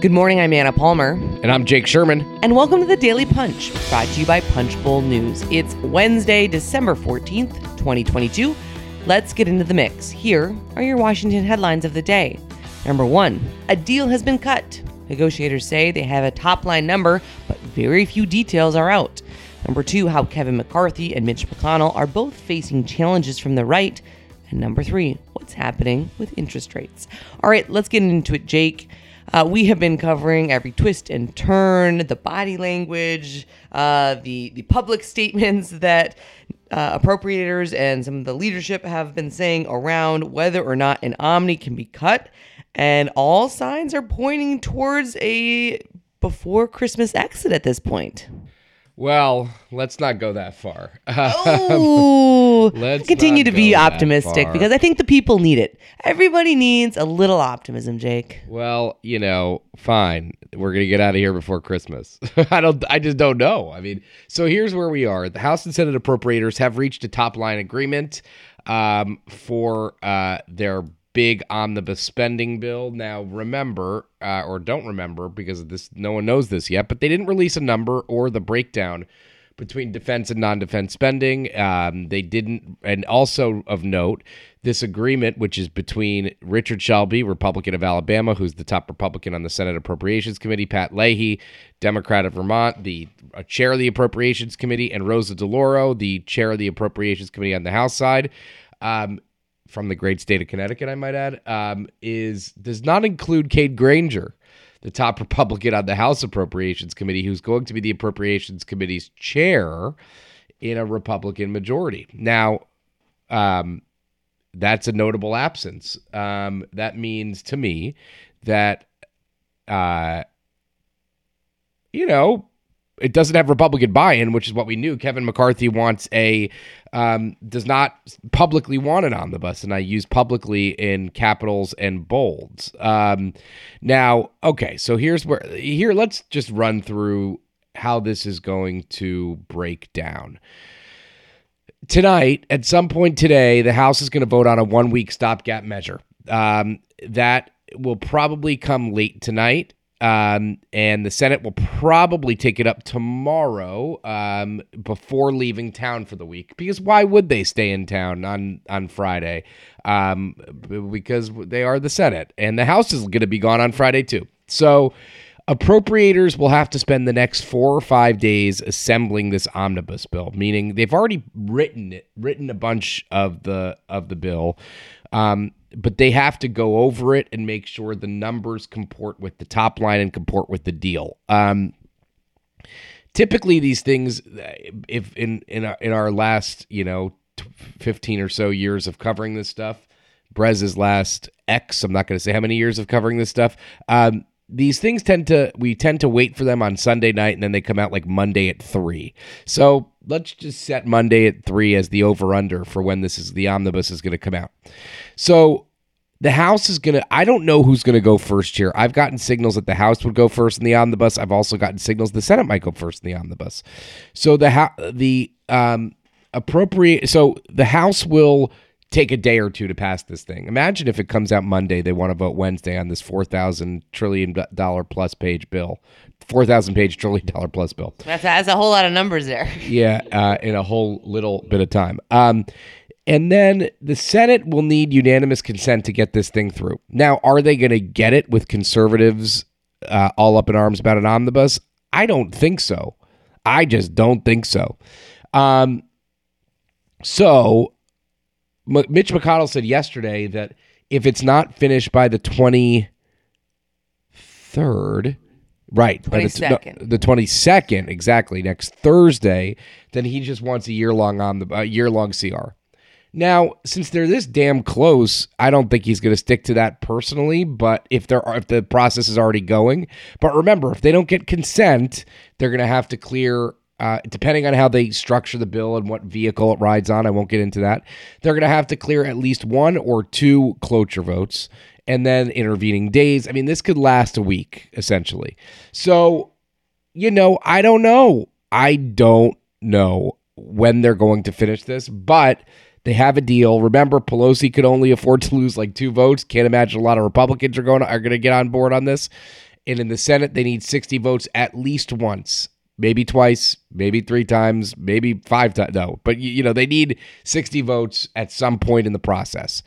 Good morning, I'm Anna Palmer. And I'm Jake Sherman. And welcome to the Daily Punch, brought to you by Punchbowl News. It's Wednesday, December 14th, 2022. Let's get into the mix. Here are your Washington headlines of the day. Number one, a deal has been cut. Negotiators say they have a top line number, but very few details are out. Number two, how Kevin McCarthy and Mitch McConnell are both facing challenges from the right. And number three, what's happening with interest rates. All right, let's get into it, Jake. Uh, we have been covering every twist and turn, the body language, uh, the the public statements that uh, appropriators and some of the leadership have been saying around whether or not an Omni can be cut, and all signs are pointing towards a before Christmas exit at this point. Well, let's not go that far. Oh, Let's continue to be optimistic because I think the people need it. Everybody needs a little optimism, Jake. well, you know, fine. We're gonna get out of here before Christmas. I don't. I just don't know. I mean, so here's where we are. The House and Senate appropriators have reached a top line agreement um, for uh, their big omnibus spending bill. Now, remember, uh, or don't remember, because this no one knows this yet, but they didn't release a number or the breakdown between defense and non-defense spending. Um, they didn't, and also of note, this agreement, which is between Richard Shelby, Republican of Alabama, who's the top Republican on the Senate Appropriations Committee, Pat Leahy, Democrat of Vermont, the uh, chair of the Appropriations Committee, and Rosa DeLauro, the chair of the Appropriations Committee on the House side. Um, from the great state of Connecticut, I might add, um, is does not include Kay Granger, the top Republican on the House Appropriations Committee, who's going to be the Appropriations Committee's chair in a Republican majority. Now, um, that's a notable absence. Um, that means to me that, uh, you know, it doesn't have Republican buy-in, which is what we knew. Kevin McCarthy wants a um, does not publicly want an omnibus, and I use publicly in capitals and bolds. Um, now, okay, so here's where here let's just run through how this is going to break down. Tonight, at some point today, the House is going to vote on a one-week stopgap measure. Um, that will probably come late tonight um, and the Senate will probably take it up tomorrow um, before leaving town for the week. Because why would they stay in town on on Friday? Um, because they are the Senate, and the House is going to be gone on Friday too. So. Appropriators will have to spend the next four or five days assembling this omnibus bill, meaning they've already written it, written a bunch of the of the bill, um, but they have to go over it and make sure the numbers comport with the top line and comport with the deal. Um, typically, these things, if in in our, in our last you know fifteen or so years of covering this stuff, Brez's last X, I'm not going to say how many years of covering this stuff. Um, these things tend to we tend to wait for them on Sunday night and then they come out like Monday at three. So let's just set Monday at three as the over under for when this is the omnibus is going to come out. So the House is going to, I don't know who's going to go first here. I've gotten signals that the House would go first in the omnibus. I've also gotten signals the Senate might go first in the omnibus. So the, ha- the, um, appropriate, so the House will take a day or two to pass this thing. Imagine if it comes out Monday, they want to vote Wednesday on this 4,000 trillion dollar plus page bill, 4,000 page trillion dollar plus bill That's, that's a whole lot of numbers there. yeah, uh, in a whole little bit of time. Um, and then the Senate will need unanimous consent to get this thing through. Now, are they going to get it with conservatives uh, all up in arms about an omnibus? I don't think so. I just don't think so. Um, so, M- Mitch McConnell said yesterday that if it's not finished by the 23rd, right, by the, 22nd. the 22nd, exactly, next Thursday, then he just wants a year long on the uh, year long CR. Now, since they're this damn close, I don't think he's going to stick to that personally. But if there are, if the process is already going, but remember, if they don't get consent, they're going to have to clear. Uh, depending on how they structure the bill and what vehicle it rides on, I won't get into that. They're going to have to clear at least one or two cloture votes, and then intervening days. I mean, this could last a week essentially. So, you know, I don't know. I don't know when they're going to finish this, but they have a deal. Remember, Pelosi could only afford to lose like two votes. Can't imagine a lot of Republicans are going to, are going to get on board on this. And in the Senate, they need 60 votes at least once, maybe twice, maybe three times, maybe five times. No, but you know, they need 60 votes at some point in the process.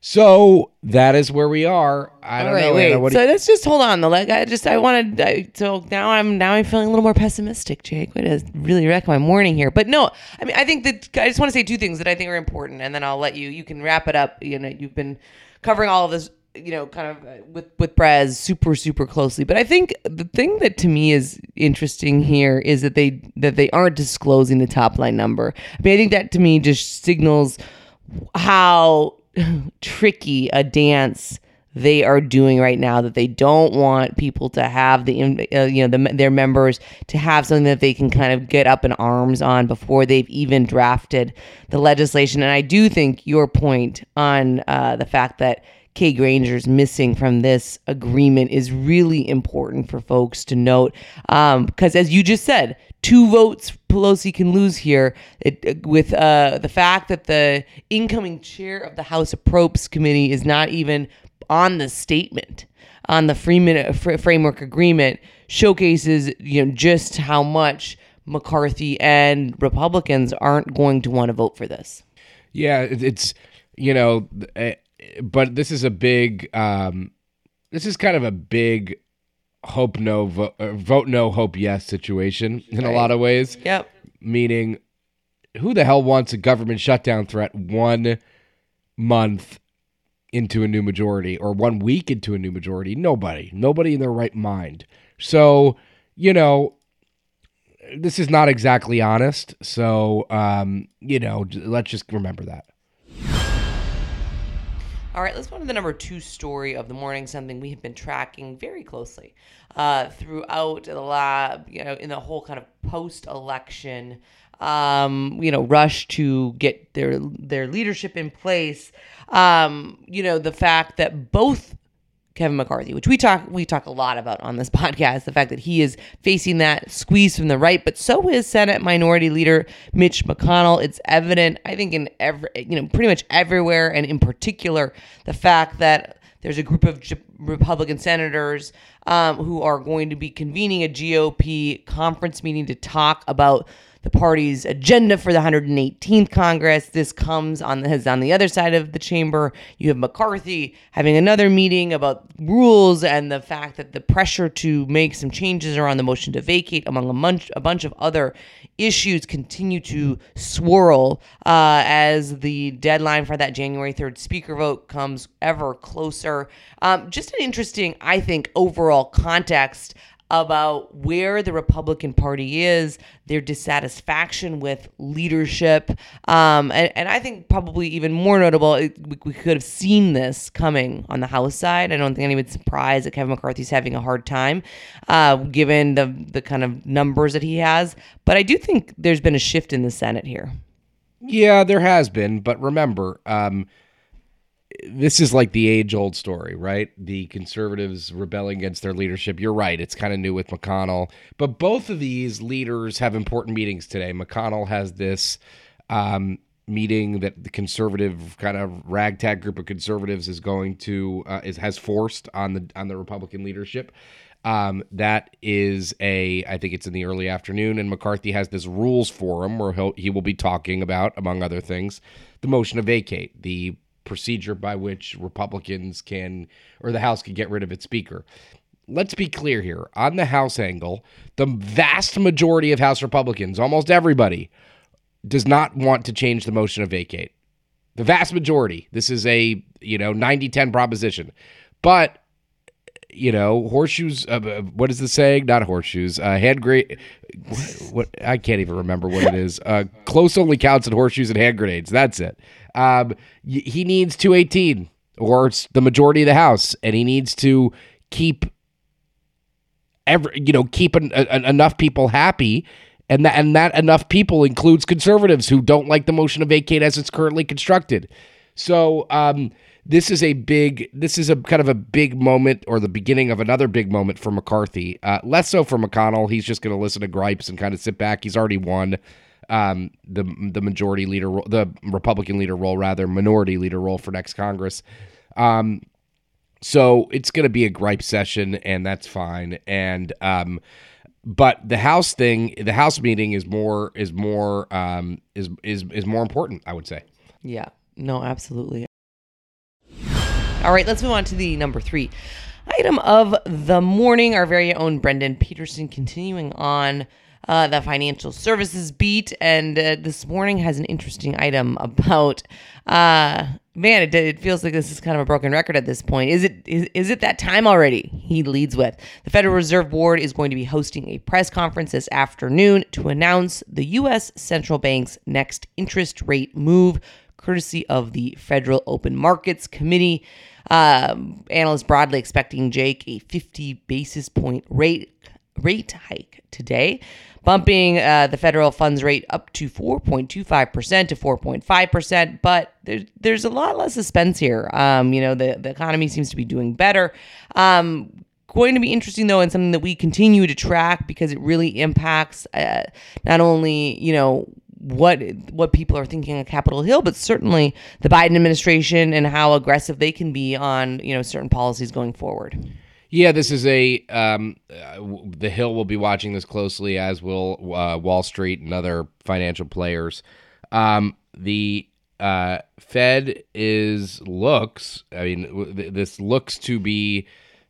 So that is where we are. I don't All right, know. wait. Anna, what so you- let's just hold on. The like, I just I wanted. I, so now I'm now I'm feeling a little more pessimistic, Jake. Way to really wreck my morning here. But no, I mean I think that I just want to say two things that I think are important, and then I'll let you. You can wrap it up. You know, you've been covering all of this. You know, kind of uh, with with Braz super super closely. But I think the thing that to me is interesting here is that they that they aren't disclosing the top line number. I mean, I think that to me just signals how tricky a dance they are doing right now that they don't want people to have the uh, you know the, their members to have something that they can kind of get up in arms on before they've even drafted the legislation and i do think your point on uh, the fact that Kay Granger's missing from this agreement is really important for folks to note. Because as you just said, two votes Pelosi can lose here it, with uh, the fact that the incoming chair of the House Appropriates Committee is not even on the statement on the Freeman fr- Framework Agreement showcases you know just how much McCarthy and Republicans aren't going to want to vote for this. Yeah, it's you know, eh, but this is a big. um This is kind of a big hope no vote, vote no hope yes situation in a lot of ways. Yep. Meaning, who the hell wants a government shutdown threat one month into a new majority or one week into a new majority? Nobody. Nobody in their right mind. So you know. This is not exactly honest, so um, you know. Let's just remember that. All right, let's go to the number two story of the morning. Something we have been tracking very closely uh, throughout the lab, you know, in the whole kind of post-election, um, you know, rush to get their their leadership in place. Um, you know, the fact that both Kevin McCarthy, which we talk we talk a lot about on this podcast, the fact that he is facing that squeeze from the right, but so is Senate Minority Leader Mitch McConnell. It's evident, I think, in every you know pretty much everywhere, and in particular, the fact that there's a group of Republican senators um, who are going to be convening a GOP conference meeting to talk about the party's agenda for the 118th Congress. This comes on the, on the other side of the chamber. You have McCarthy having another meeting about rules and the fact that the pressure to make some changes around the motion to vacate, among a bunch, a bunch of other issues, continue to swirl uh, as the deadline for that January 3rd speaker vote comes ever closer. Um, just an interesting, I think, overall context about where the Republican Party is, their dissatisfaction with leadership. Um, and, and I think probably even more notable, it, we, we could have seen this coming on the House side. I don't think anyone's surprised that Kevin McCarthy's having a hard time, uh, given the, the kind of numbers that he has. But I do think there's been a shift in the Senate here. Yeah, there has been, but remember, um, this is like the age old story, right? The conservatives rebelling against their leadership. You're right. It's kind of new with McConnell, but both of these leaders have important meetings today. McConnell has this um, meeting that the conservative kind of ragtag group of conservatives is going to uh, is has forced on the on the Republican leadership. Um, that is a, I think it's in the early afternoon, and McCarthy has this rules forum where he'll, he will be talking about, among other things, the motion to vacate, the procedure by which Republicans can, or the House can get rid of its speaker. Let's be clear here. On the House angle, the vast majority of House Republicans, almost everybody, does not want to change the motion of vacate. The vast majority. This is a, you know, 90 10 proposition. But you know, horseshoes. Uh, uh, what is the saying? Not horseshoes. Uh, hand grenade. What, what? I can't even remember what it is. Uh, close only counts in horseshoes and hand grenades. That's it. Um, he needs two eighteen, or it's the majority of the House, and he needs to keep every, you know, keep an, enough people happy. And that, and that enough people includes conservatives who don't like the motion to vacate as it's currently constructed. So, um, this is a big this is a kind of a big moment or the beginning of another big moment for McCarthy. Uh, less so for McConnell. He's just going to listen to gripes and kind of sit back. He's already won um, the the majority leader, the Republican leader role, rather minority leader role for next Congress. Um, So it's going to be a gripe session, and that's fine. And um, but the House thing, the House meeting is more is more um, is is is more important. I would say. Yeah. No, absolutely. All right, let's move on to the number three item of the morning. Our very own Brendan Peterson continuing on uh, the financial services beat. And uh, this morning has an interesting item about, uh, man, it, it feels like this is kind of a broken record at this point. Is it is, is it that time already? He leads with the Federal Reserve Board is going to be hosting a press conference this afternoon to announce the U.S. central bank's next interest rate move, courtesy of the Federal Open Markets Committee. Um, analysts broadly expecting Jake a 50 basis point rate rate hike today, bumping uh, the federal funds rate up to 4.25% to 4.5%. But there's, there's a lot less suspense here. Um, you know, the, the economy seems to be doing better. Um, going to be interesting though and something that we continue to track because it really impacts uh, not only you know what what people are thinking on Capitol Hill, but certainly the Biden administration and how aggressive they can be on you know certain policies going forward. Yeah, this is a um, uh, the Hill will be watching this closely, as will uh, Wall Street and other financial players. Um, the uh, Fed is looks. I mean, this looks to be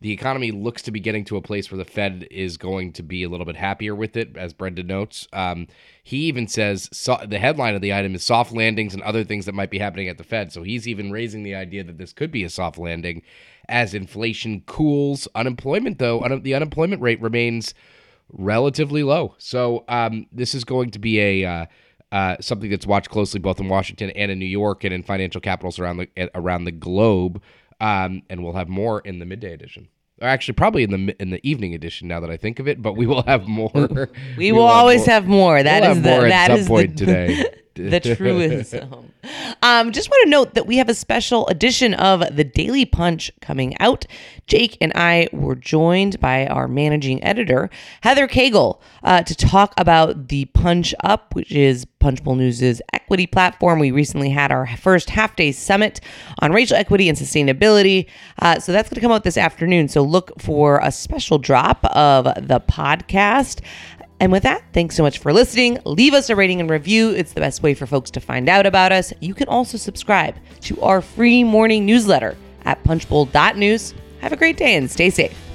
the economy looks to be getting to a place where the Fed is going to be a little bit happier with it, as Brendan notes. Um, he even says so, the headline of the item is soft landings and other things that might be happening at the Fed. So he's even raising the idea that this could be a soft landing as inflation cools. Unemployment, though, un- the unemployment rate remains relatively low. So um, this is going to be a uh, uh, something that's watched closely both in Washington and in New York and in financial capitals around the around the globe. Um, and we'll have more in the midday edition. Or actually, probably in the in the evening edition. Now that I think of it, but we will have more. we, we will, always have more. Have more. That we'll is the that is the, today. the truism. Um, just want to note that we have a special edition of the Daily Punch coming out. Jake and I were joined by our managing editor, Heather Caygle, uh, to talk about the Punch Up, which is Punchbowl News' equity platform. We recently had our first half day summit on racial equity and sustainability. Uh, so that's going to come out this afternoon. So look for a special drop of the podcast. And with that, thanks so much for listening. Leave us a rating and review. It's the best way for folks to find out about us. You can also subscribe to our free morning newsletter at punchbowl.news. Have a great day and stay safe.